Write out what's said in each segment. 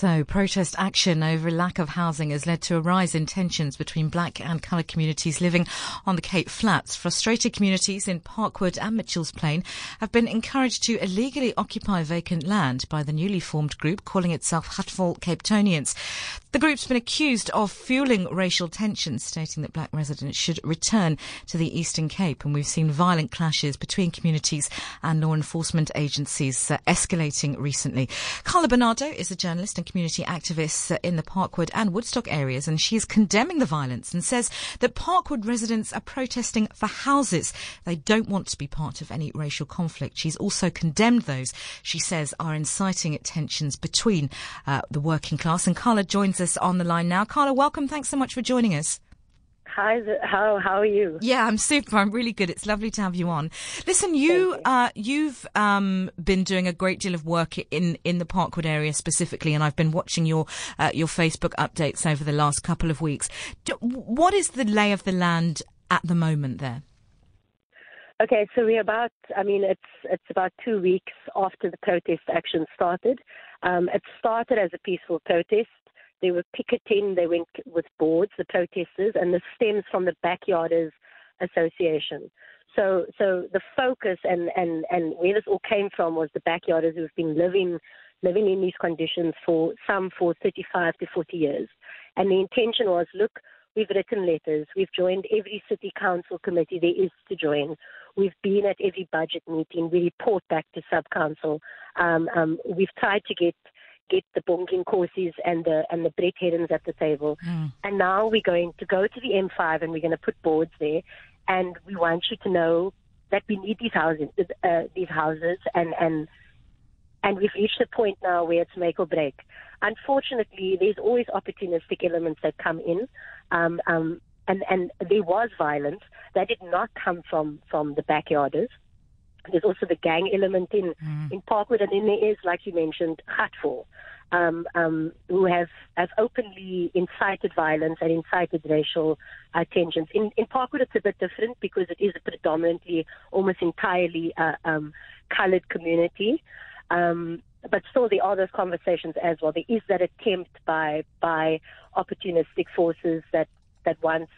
So, protest action over lack of housing has led to a rise in tensions between black and coloured communities living on the Cape Flats. Frustrated communities in Parkwood and Mitchell's Plain have been encouraged to illegally occupy vacant land by the newly formed group calling itself Gatvol Capetonians. The group's been accused of fueling racial tensions, stating that black residents should return to the Eastern Cape. And we've seen violent clashes between communities and law enforcement agencies uh, escalating recently. Carla Bernardo is a journalist and community activist uh, in the Parkwood and Woodstock areas, and she is condemning the violence and says that Parkwood residents are protesting for houses. They don't want to be part of any racial conflict. She's also condemned those she says are inciting tensions between uh, the working class. And Carla joins us us on the line now. Carla, welcome. Thanks so much for joining us. Hi, how how are you? Yeah, I'm super. I'm really good. It's lovely to have you on. Listen, you, you. Uh, you've um, been doing a great deal of work in in the Parkwood area specifically, and I've been watching your uh, your Facebook updates over the last couple of weeks. What is the lay of the land at the moment there? Okay, so we're about. I mean, it's it's about two weeks after the protest action started. Um, it started as a peaceful protest. They were picketing, they went with boards, the protesters, and this stems from the Backyarders Association. So, so the focus and, and, and where this all came from was the backyarders who've been living living in these conditions for some for 35 to 40 years. And the intention was, look, we've written letters, we've joined every city council committee there is to join, we've been at every budget meeting, we report back to sub council, um, um, we've tried to get get the Bonginkosis and the and the Brett Herrons at the table. Mm. And now we're going to go to the M5 and we're going to put boards there, and we want you to know that we need these houses, uh, these houses, and and and we've reached a point now where it's make or break. Unfortunately, there's always opportunistic elements that come in. Um, um, and, and there was violence that did not come from, from the backyarders. There's also the gang element in, mm. in Parkwood, and then there is, like you mentioned, Gatvol, um, um, who have, have openly incited violence and incited racial uh, tensions. In, in Parkwood, it's a bit different because it is a predominantly, almost entirely uh, um, colored community. Um, but still, there are those conversations as well. There is that attempt by by opportunistic forces that that wants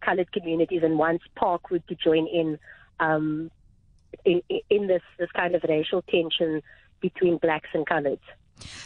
colored communities and wants Parkwood to join in um, in, in this, this kind of racial tension between blacks and coloreds.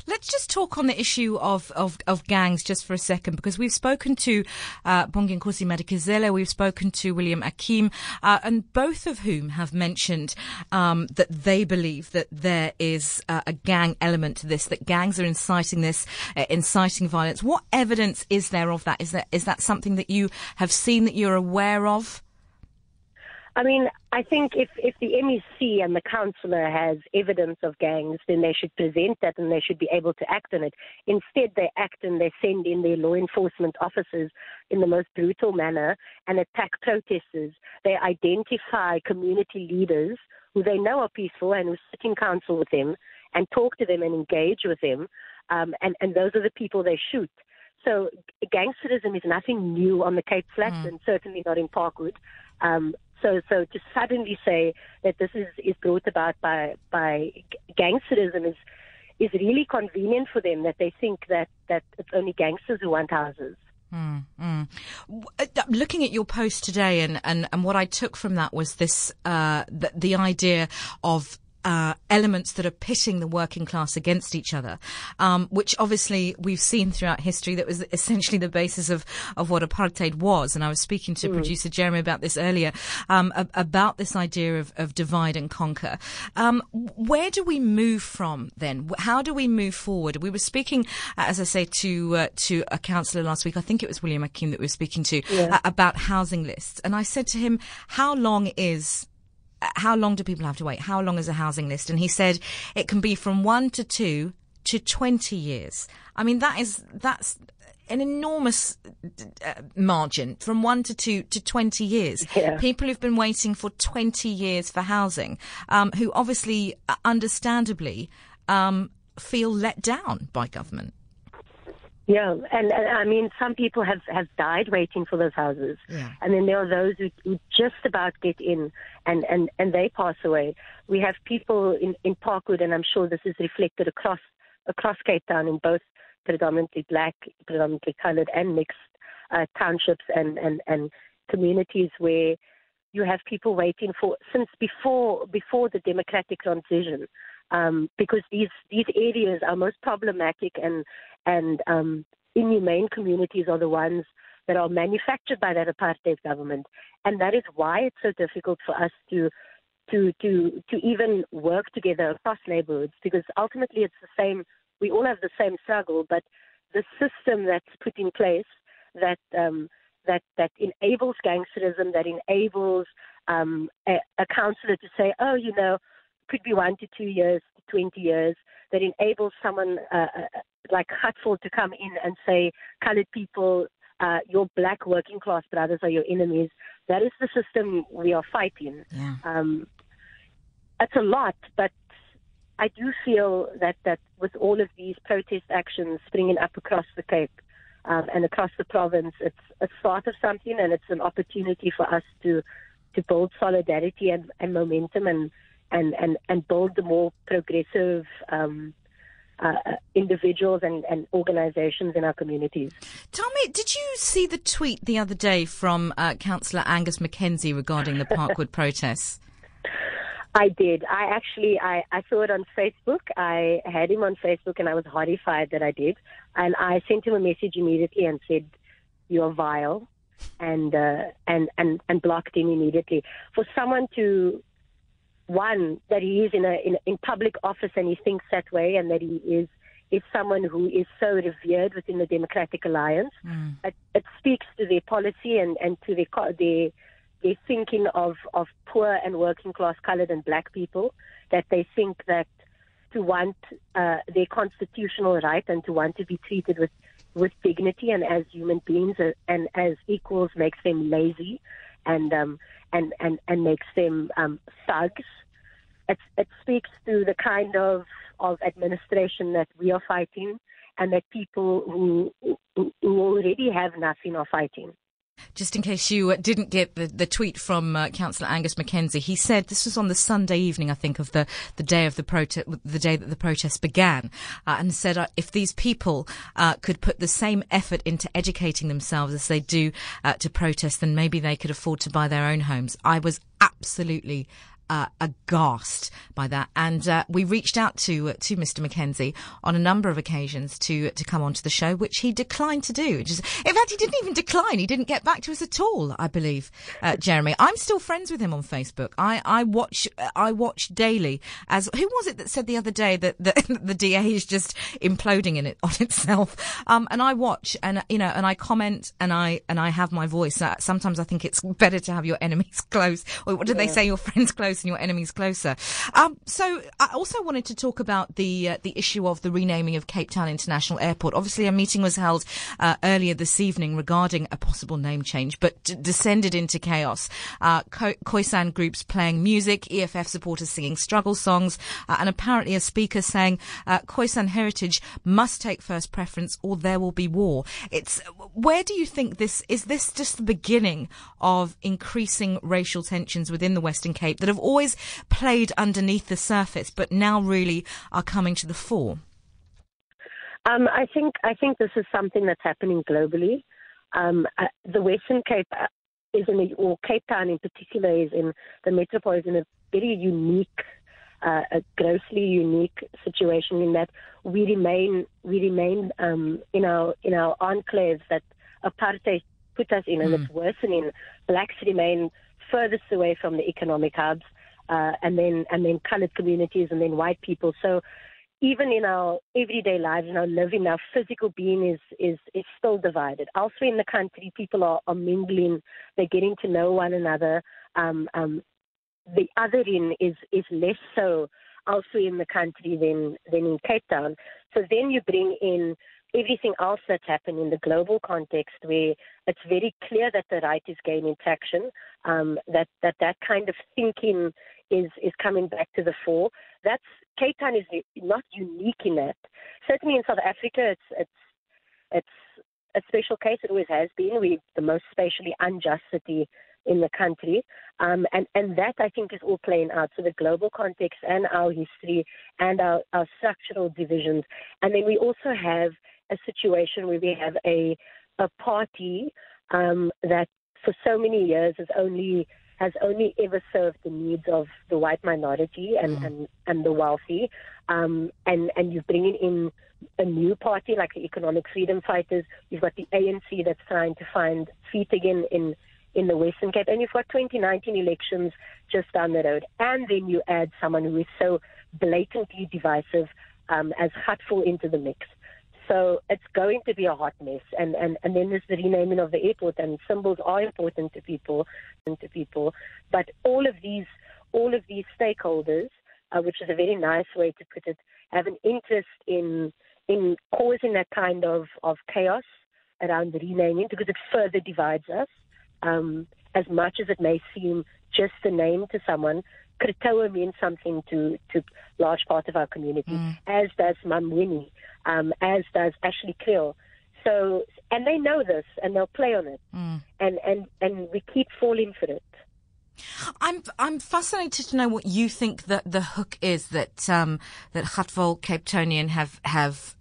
Let's just talk on the issue of, of, of, gangs just for a second, because we've spoken to uh, Bonginkosi Madikizela, we've spoken to William Akim, uh, and both of whom have mentioned um, that they believe that there is uh, a gang element to this, that gangs are inciting this, uh, inciting violence. What evidence is there of that? Is that is that something that you have seen that you're aware of? I mean, I think if, if the MEC and the councillor has evidence of gangs, then they should present that and they should be able to act on it. Instead, they act and they send in their law enforcement officers in the most brutal manner and attack protesters. They identify community leaders who they know are peaceful and who sit in council with them and talk to them and engage with them. Um, and, and those are the people they shoot. So gangsterism is nothing new on the Cape Flats mm. and certainly not in Parkwood. Um, so, so to suddenly say that this is, is brought about by, by gangsterism is, is really convenient for them that they think that, that it's only gangsters who want houses. Mm, mm. Looking at your post today, and, and, and what I took from that was this uh, the, the idea of uh, elements that are pitting the working class against each other, um, which obviously we've seen throughout history. That was essentially the basis of, of what apartheid was. And I was speaking to mm. producer Jeremy about this earlier, um, about this idea of, of divide and conquer. Um, where do we move from then? How do we move forward? We were speaking, as I say, to uh, to a councillor last week. I think it was William Akim that we were speaking to yeah. uh, about housing lists, and I said to him, "How long is how long do people have to wait? How long is a housing list? And he said it can be from one to two to 20 years. I mean, that is, that's an enormous uh, margin from one to two to 20 years. Yeah. People who've been waiting for 20 years for housing, um, who obviously, uh, understandably, um, feel let down by government. Yeah, and, and, I mean, some people have have died waiting for those houses, yeah. and then there are those who, who just about get in, and and and they pass away. We have people in in Parkwood, and I'm sure this is reflected across across Cape Town in both predominantly black, predominantly colored, and mixed uh, townships and, and, and communities where you have people waiting for since before before the democratic transition, um, because these these areas are most problematic and and um, inhumane communities are the ones that are manufactured by that apartheid government, and that is why it's so difficult for us to to to to even work together across neighborhoods because ultimately it's the same. We all have the same struggle, but the system that's put in place that um, that that enables gangsterism, that enables um, a, a counselor to say, oh, you know, could be one to two years, to 20 years, that enables someone uh, uh, like Gatvol to come in and say, colored people, uh, your black working class brothers are your enemies. That is the system we are fighting. Yeah. Um, it's a lot, but I do feel that, that with all of these protest actions springing up across the Cape um, and across the province, it's a start of something and it's an opportunity for us to, to build solidarity and, and momentum and, and, and, and build the more progressive um, uh, individuals and, and organizations in our communities. Tell me, did you see the tweet the other day from uh, Councillor Angus McKenzie regarding the Parkwood protests? I did. I actually I, I saw it on Facebook. I had him on Facebook and I was horrified that I did. And I sent him a message immediately and said, You're vile and uh, and, and, and blocked him immediately. For someone to one that he is in a in, in public office and he thinks that way, and that he is is someone who is so revered within the Democratic Alliance. Mm. It, it, speaks to their policy and and to their their their thinking of of poor and working class colored and black people. That they think that to want uh, their constitutional right and to want to be treated with with dignity and as human beings uh, and as equals makes them lazy and um, and, and, and makes them um, thugs. It, it speaks to the kind of, of administration that we are fighting and that people who, who, who already have nothing are fighting. Just in case you uh, didn't get the, the tweet from uh, Councillor Angus McKenzie, he said this was on the Sunday evening, I think, of the, the day of the protest, the day that the protest began, uh, and said uh, if these people uh, could put the same effort into educating themselves as they do uh, to protest, then maybe they could afford to buy their own homes. I was absolutely uh, aghast by that, and uh, we reached out to uh, to Mr. McKenzie on a number of occasions to to come onto the show, which he declined to do. Just, in fact, he didn't even decline; he didn't get back to us at all. I believe, uh, Jeremy. I'm still friends with him on Facebook. I, I watch I watch daily. As who was it that said the other day that the, the DA is just imploding in it on itself? Um, and I watch and you know and I comment and I and I have my voice. Uh, sometimes I think it's better to have your enemies close. Or what did yeah. they say? Your friends close close and your enemies closer. Um, so I also wanted to talk about the uh, the issue of the renaming of Cape Town International Airport. Obviously, a meeting was held uh, earlier this evening regarding a possible name change, but d- descended into chaos. Uh, Khoisan groups playing music, EFF supporters singing struggle songs, uh, and apparently a speaker saying uh, Khoisan heritage must take first preference or there will be war. It's where do you think this is? This just the beginning of increasing racial tensions within the Western Cape that have always played underneath the surface, but now really are coming to the fore? Um, I think I think this is something that's happening globally. Um, uh, the Western Cape uh, is in, a, or Cape Town in particular, is in the metropole is in a very unique, uh, a grossly unique situation in that we remain we remain um, in our in our enclaves that apartheid put us in, mm. and it's hmm. worsening. Blacks remain furthest away from the economic hubs, uh, and then and then colored communities, and then white people. So even in our everyday lives, in our living, our physical being is is is still divided. Elsewhere in the country, people are, are mingling, they're getting to know one another. Um, um, the othering is is less so elsewhere in the country than than in Cape Town. So then you bring in everything else that's happened in the global context where it's very clear that the right is gaining traction, um, that, that that kind of thinking is, is coming back to the fore. That's, Cape Town is not unique in that. Certainly in South Africa, it's, it's, it's a special case. It always has been. We're the most spatially unjust city in the country. Um, and, and that, I think, is all playing out. So the global context and our history and our, our structural divisions. And then we also have a situation where we have a a party um, that for so many years has only has only ever served the needs of the white minority and, mm. and, and the wealthy. Um, and, and you're bringing in a new party like the Economic Freedom Fighters. You've got the ANC that's trying to find feet again in, in the Western Cape. And you've got 2019 elections just down the road. And then you add someone who is so blatantly divisive um, as Gatvol into the mix. So it's going to be a hot mess. And, and, and then there's the renaming of the airport and symbols are important to people and to people. But all of these all of these stakeholders, uh, which is a very nice way to put it, have an interest in in causing that kind of, of chaos around the renaming because it further divides us. Um, as much as it may seem just a name to someone, Krotoa means something to, to large part of our community, mm. as does Mamweni, um, as does Ashley Kriel. So, and they know this, and they'll play on it, mm. and, and, and we keep falling for it. I'm I'm fascinated to know what you think that the hook is that um, that Gatvol Cape Townian have have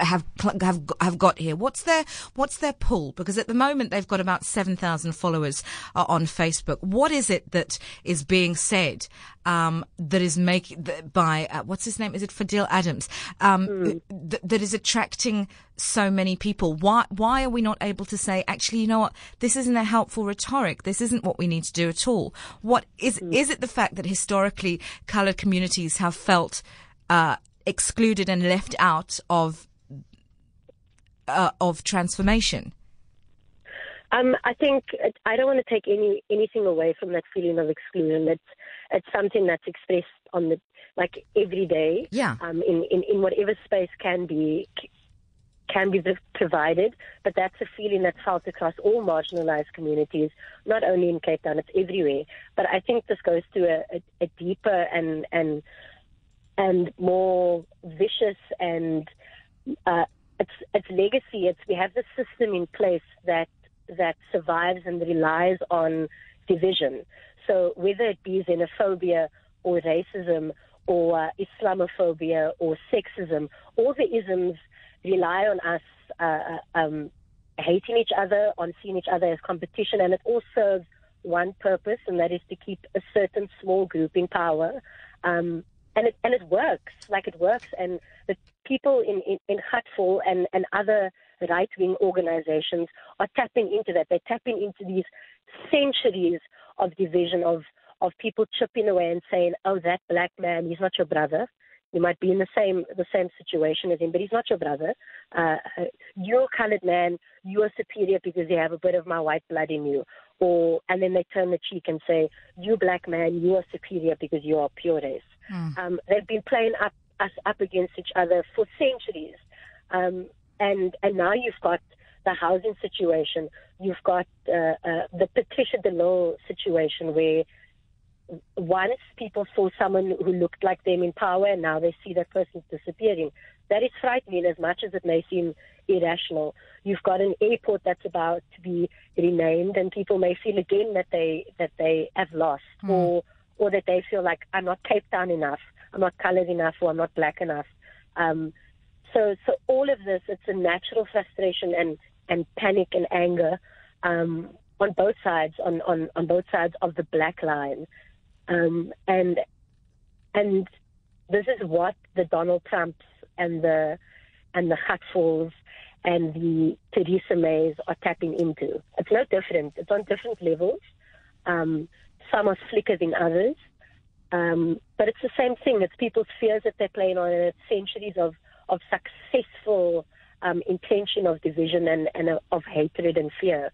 have have have got here? What's their what's their pull? Because at the moment they've got about seven thousand followers uh, on Facebook. What is it that is being said um, that is making by uh, what's his name? Is it Fadiel Adams? Um, mm. th- that is attracting so many people. Why why are we not able to say actually? You know what? This isn't a helpful rhetoric. This isn't what we need to do at all. What is mm. is it the fact that historically coloured communities have felt uh, excluded and left out of uh, of transformation? Um, I think I don't want to take any anything away from that feeling of exclusion. It's it's something that's expressed on the like every day. Yeah. Um, in, in in whatever space can be can be provided, but that's a feeling that's felt across all marginalized communities, not only in Cape Town, it's everywhere. But I think this goes to a, a, a deeper and and and more vicious and uh, it's it's legacy. It's we have the system in place that that survives and relies on division. So whether it be xenophobia or racism or uh, Islamophobia or sexism, all the isms rely on us uh, uh, um, hating each other, on seeing each other as competition, and it all serves one purpose, and that is to keep a certain small group in power. Um, and it and it works like it works and the people in in, in Gatvol and and other right wing organizations are tapping into that they're tapping into these centuries of division of of people chipping away and saying oh that black man he's not your brother you might be in the same the same situation as him, but he's not your brother. Uh, you're a colored man. You are superior because you have a bit of my white blood in you. Or and then they turn the cheek and say, "You black man, you are superior because you are pure race." Mm. Um, they've been playing up, us up against each other for centuries, um, and and now you've got the housing situation. You've got uh, uh, the Patricia de Lille situation where once people saw someone who looked like them in power and now they see that person's disappearing. That is frightening as much as it may seem irrational. You've got an airport that's about to be renamed and people may feel again that they that they have lost mm. or or that they feel like I'm not Cape Town enough, I'm not colored enough, or I'm not black enough. Um, so, so all of this, it's a natural frustration and, and panic and anger um, on both sides, on, on, on both sides of the black line, um, and and this is what the Donald Trumps and the and the Gatvols and the Theresa Mays are tapping into. It's no different. It's on different levels. Um, some are slicker than others. Um, but it's the same thing. It's people's fears that they're playing on, and it's centuries of, of successful um, intention of division and, and uh, of hatred and fear.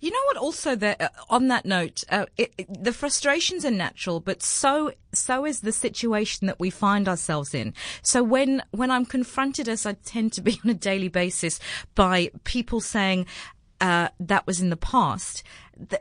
You know what? Also, uh, on that note, uh, it, it, the frustrations are natural, but so so is the situation that we find ourselves in. So when when I'm confronted, as I tend to be on a daily basis, by people saying, uh, that was in the past.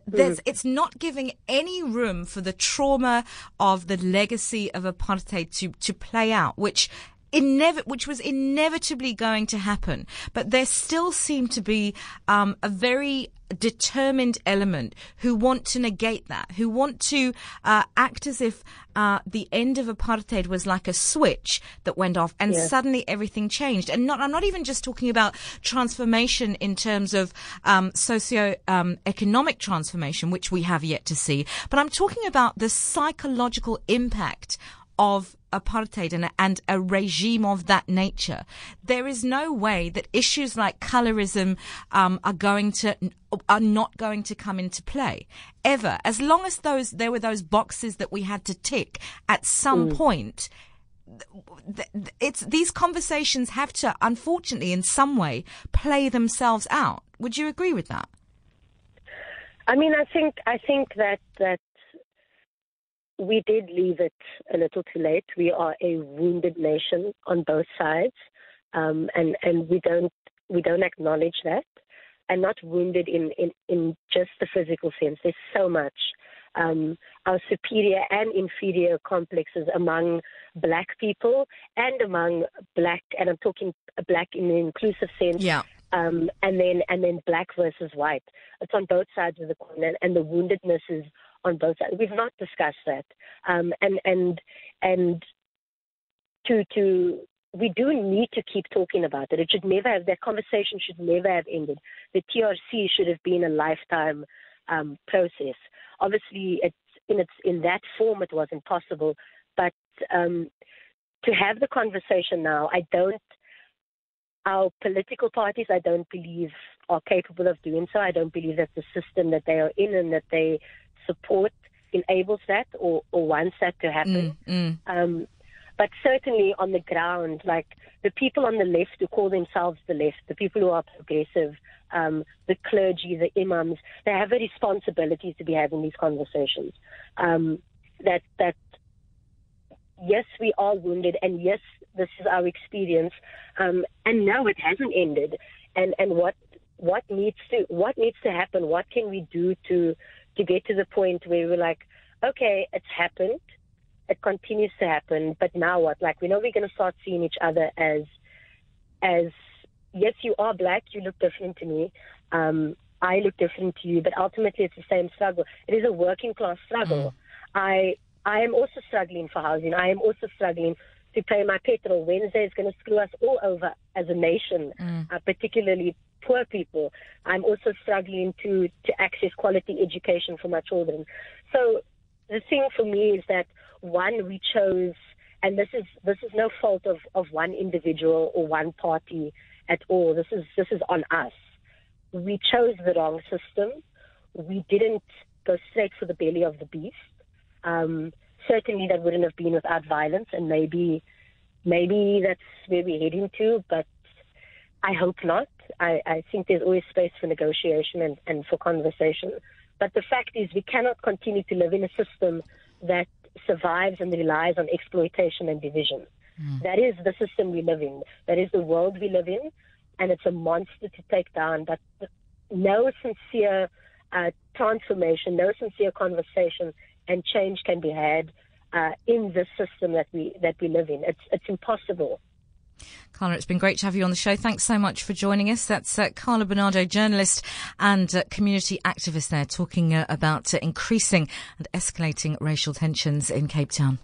There's, mm. It's not giving any room for the trauma of the legacy of apartheid to, to play out, which Inev- which was inevitably going to happen. But there still seemed to be um, a very determined element who want to negate that, who want to uh, act as if uh, the end of apartheid was like a switch that went off and yes. suddenly everything changed. And not, I'm not even just talking about transformation in terms of um, socio um, economic transformation, which we have yet to see, but I'm talking about the psychological impact of apartheid and, and, a regime of that nature, there is no way that issues like colorism um, are going to are not going to come into play ever. As long as those there were those boxes that we had to tick at some mm. point. It's these conversations have to, unfortunately, in some way, play themselves out. Would you agree with that? I mean, I think I think that that we did leave it a little too late. We are a wounded nation on both sides, um, and and we don't we don't acknowledge that, and not wounded in in, in just the physical sense. There's so much. Um, our superior and inferior complexes among black people and among black, and I'm talking black in the inclusive sense. Yeah. Um, and then and then black versus white. It's on both sides of the coin, and, and the woundedness is on both sides. We've not discussed that, um, and and and to to we do need to keep talking about it. It should never have that conversation should never have ended. The TRC should have been a lifetime um, process. Obviously, it's in its in that form it wasn't possible, but um, to have the conversation now, I don't. Our political parties, I don't believe, are capable of doing so. I don't believe that the system that they are in and that they support enables that or, or wants that to happen. Mm, mm. Um, but certainly on the ground, like the people on the left who call themselves the left, the people who are progressive, um, the clergy, the imams, they have a responsibility to be having these conversations. Um, that that yes, we are wounded, and yes, this is our experience, um, and no, it hasn't ended. And and what what needs to what needs to happen? What can we do to to get to the point where we're like, okay, it's happened. It continues to happen, but now what? Like, we know we're going to start seeing each other as, as, yes, you are black, you look different to me. Um, I look different to you, but ultimately it's the same struggle. It is a working class struggle. Mm. I, I am also struggling for housing. I am also struggling to pay my petrol. Wednesday is going to screw us all over as a nation, mm. uh, particularly poor people. I'm also struggling to, to access quality education for my children. So the thing for me is that one, we chose, and this is this is no fault of, of one individual or one party at all. This is this is on us. We chose the wrong system. We didn't go straight for the belly of the beast. Um, certainly, that wouldn't have been without violence, and maybe maybe that's where we're heading to. But I hope not. I, I think there's always space for negotiation and, and for conversation. But the fact is, we cannot continue to live in a system that survives and relies on exploitation and division. Mm. That is the system we live in. That is the world we live in. And it's a monster to take down. But no sincere uh, transformation, no sincere conversation and change can be had uh, in the system that we that we live in. It's it's impossible. Carla, it's been great to have you on the show. Thanks so much for joining us. That's uh, Carla Bernardo, journalist and uh, community activist there, talking uh, about uh, increasing and escalating racial tensions in Cape Town.